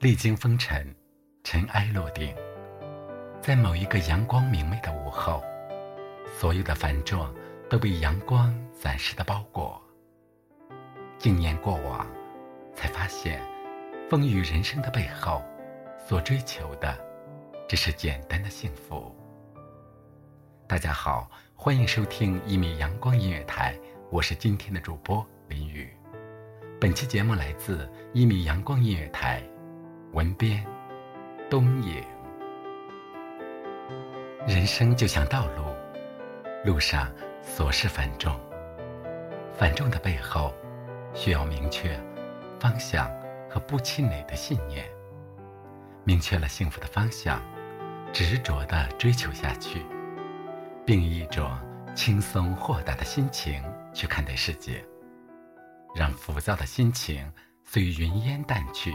历经风尘，尘埃落定，在某一个阳光明媚的午后，所有的繁重都被阳光暂时的包裹。经年过往，才发现，风雨人生的背后，所追求的，只是简单的幸福。大家好，欢迎收听一米阳光音乐台，我是今天的主播林雨。本期节目来自一米阳光音乐台。文编，东影。人生就像道路，路上琐事繁重，繁重的背后，需要明确方向和不气馁的信念。明确了幸福的方向，执着的追求下去，并以一种轻松豁达的心情去看待世界，让浮躁的心情随云烟淡去。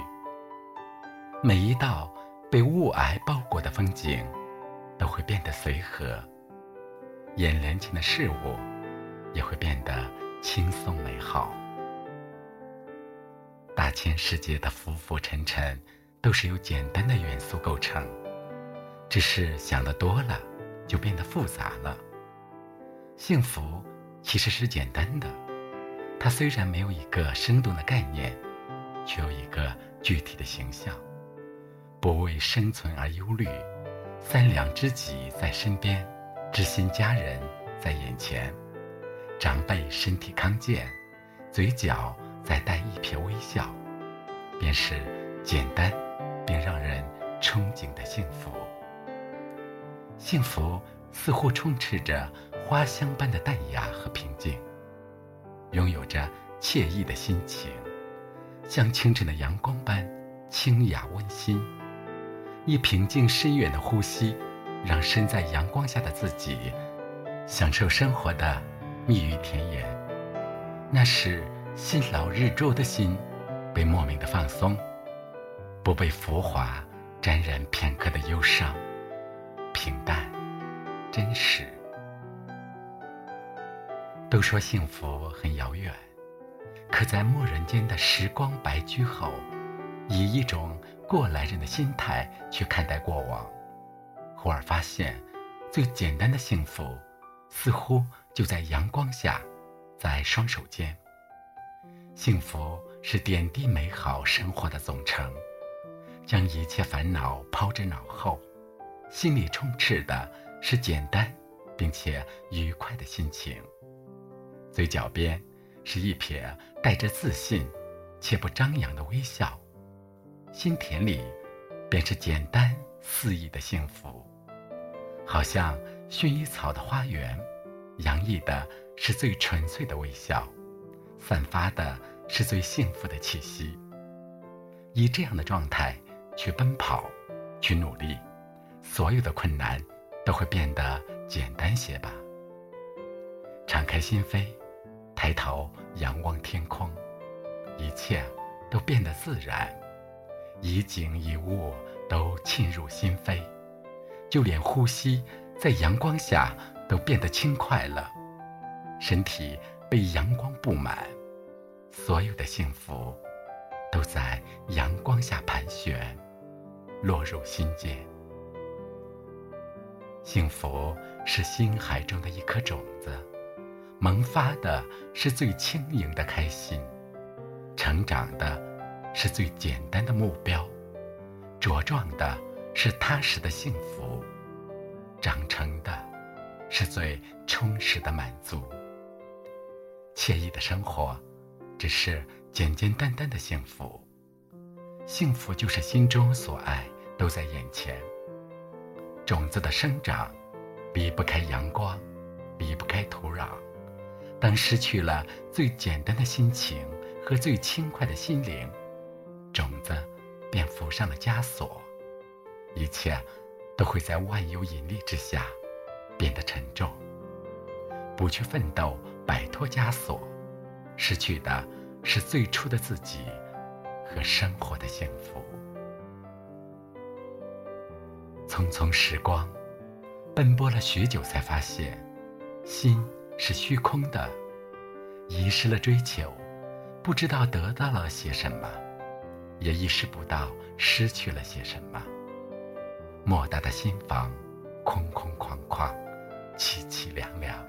每一道被雾霭包裹的风景，都会变得随和；眼帘前的事物，也会变得轻松美好。大千世界的浮浮沉沉，都是由简单的元素构成。只是想的多了，就变得复杂了。幸福其实是简单的，它虽然没有一个生动的概念，却有一个具体的形象。不为生存而忧虑，三两知己在身边，知心家人在眼前，长辈身体康健，嘴角再带一撇微笑，便是简单并让人憧憬的幸福。幸福似乎充斥着花香般的淡雅和平静，拥有着惬意的心情，像清晨的阳光般清雅温馨。一平静深远的呼吸，让身在阳光下的自己享受生活的蜜语甜言。那是辛劳日昼的心，被莫名的放松，不被浮华沾染片刻的忧伤，平淡，真实。都说幸福很遥远，可在蓦然间的时光白驹后，以一种。过来人的心态去看待过往，忽而发现，最简单的幸福，似乎就在阳光下，在双手间。幸福是点滴美好生活的总成，将一切烦恼抛之脑后，心里充斥的是简单并且愉快的心情。嘴角边是一撇带着自信且不张扬的微笑。心田里，便是简单肆意的幸福，好像薰衣草的花园，洋溢的是最纯粹的微笑，散发的是最幸福的气息。以这样的状态去奔跑，去努力，所有的困难都会变得简单些吧。敞开心扉，抬头仰望天空，一切都变得自然。一景一物都沁入心扉，就连呼吸在阳光下都变得轻快了，身体被阳光布满，所有的幸福都在阳光下盘旋，落入心间。幸福是心海中的一颗种子，萌发的是最轻盈的开心，成长的是最简单的目标，茁壮的是踏实的幸福，长成的是最充实的满足。惬意的生活，只是简简单单的幸福。幸福就是心中所爱都在眼前。种子的生长，离不开阳光，离不开土壤。当失去了最简单的心情和最轻快的心灵，种子便 phủ 上了枷锁，一切都会在万有引力之下变得沉重。不去奋斗，摆脱枷锁，失去的是最初的自己和生活的幸福。匆匆时光，奔波了许久，才发现，心是虚空的，遗失了追求，不知道得到了些什么，也意识不到失去了些什么。莫大的心房，空空旷旷，凄凄凉凉，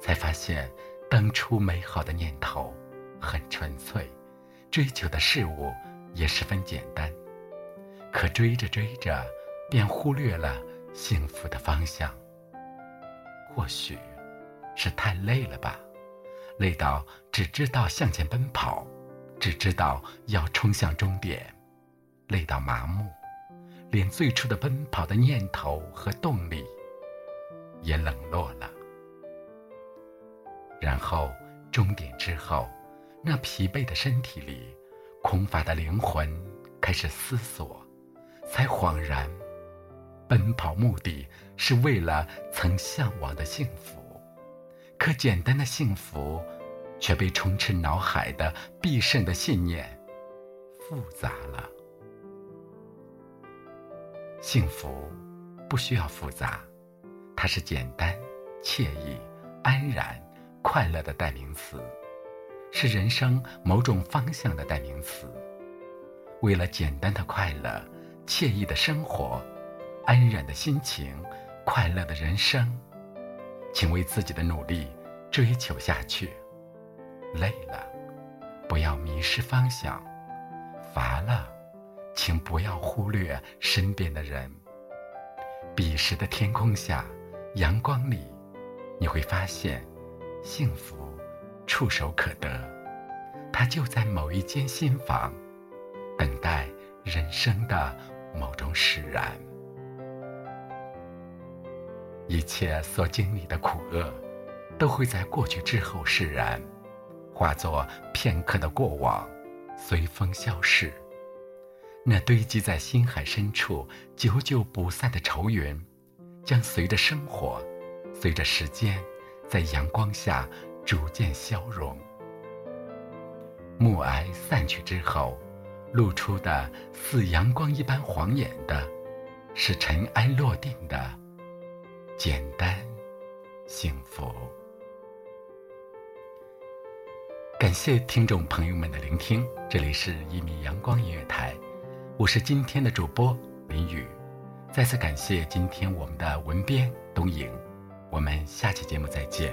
才发现当初美好的念头很纯粹，追求的事物也十分简单，可追着追着。便忽略了幸福的方向。或许，是太累了吧，累到只知道向前奔跑，只知道要冲向终点，累到麻木，连最初的奔跑的念头和动力也冷落了。然后，终点之后，那疲惫的身体里，空乏的灵魂开始思索，才恍然。奔跑目的是为了曾向往的幸福，可简单的幸福却被充斥脑海的必胜的信念复杂了。幸福不需要复杂，它是简单、惬意、安然、快乐的代名词，是人生某种方向的代名词。为了简单的快乐、惬意的生活。安然的心情，快乐的人生，请为自己的努力追求下去。累了，不要迷失方向；乏了，请不要忽略身边的人。彼时的天空下，阳光里，你会发现，幸福触手可得，它就在某一间心房，等待人生的某种释然。一切所经历的苦厄，都会在过去之后释然，化作片刻的过往，随风消逝。那堆积在心海深处、久久不散的愁云，将随着生活，随着时间，在阳光下逐渐消融。暮霭散去之后，露出的似阳光一般晃眼的，是尘埃落定的。简单，幸福。感谢听众朋友们的聆听，这里是一米阳光音乐台，我是今天的主播林雨。再次感谢今天我们的文编东影，我们下期节目再见。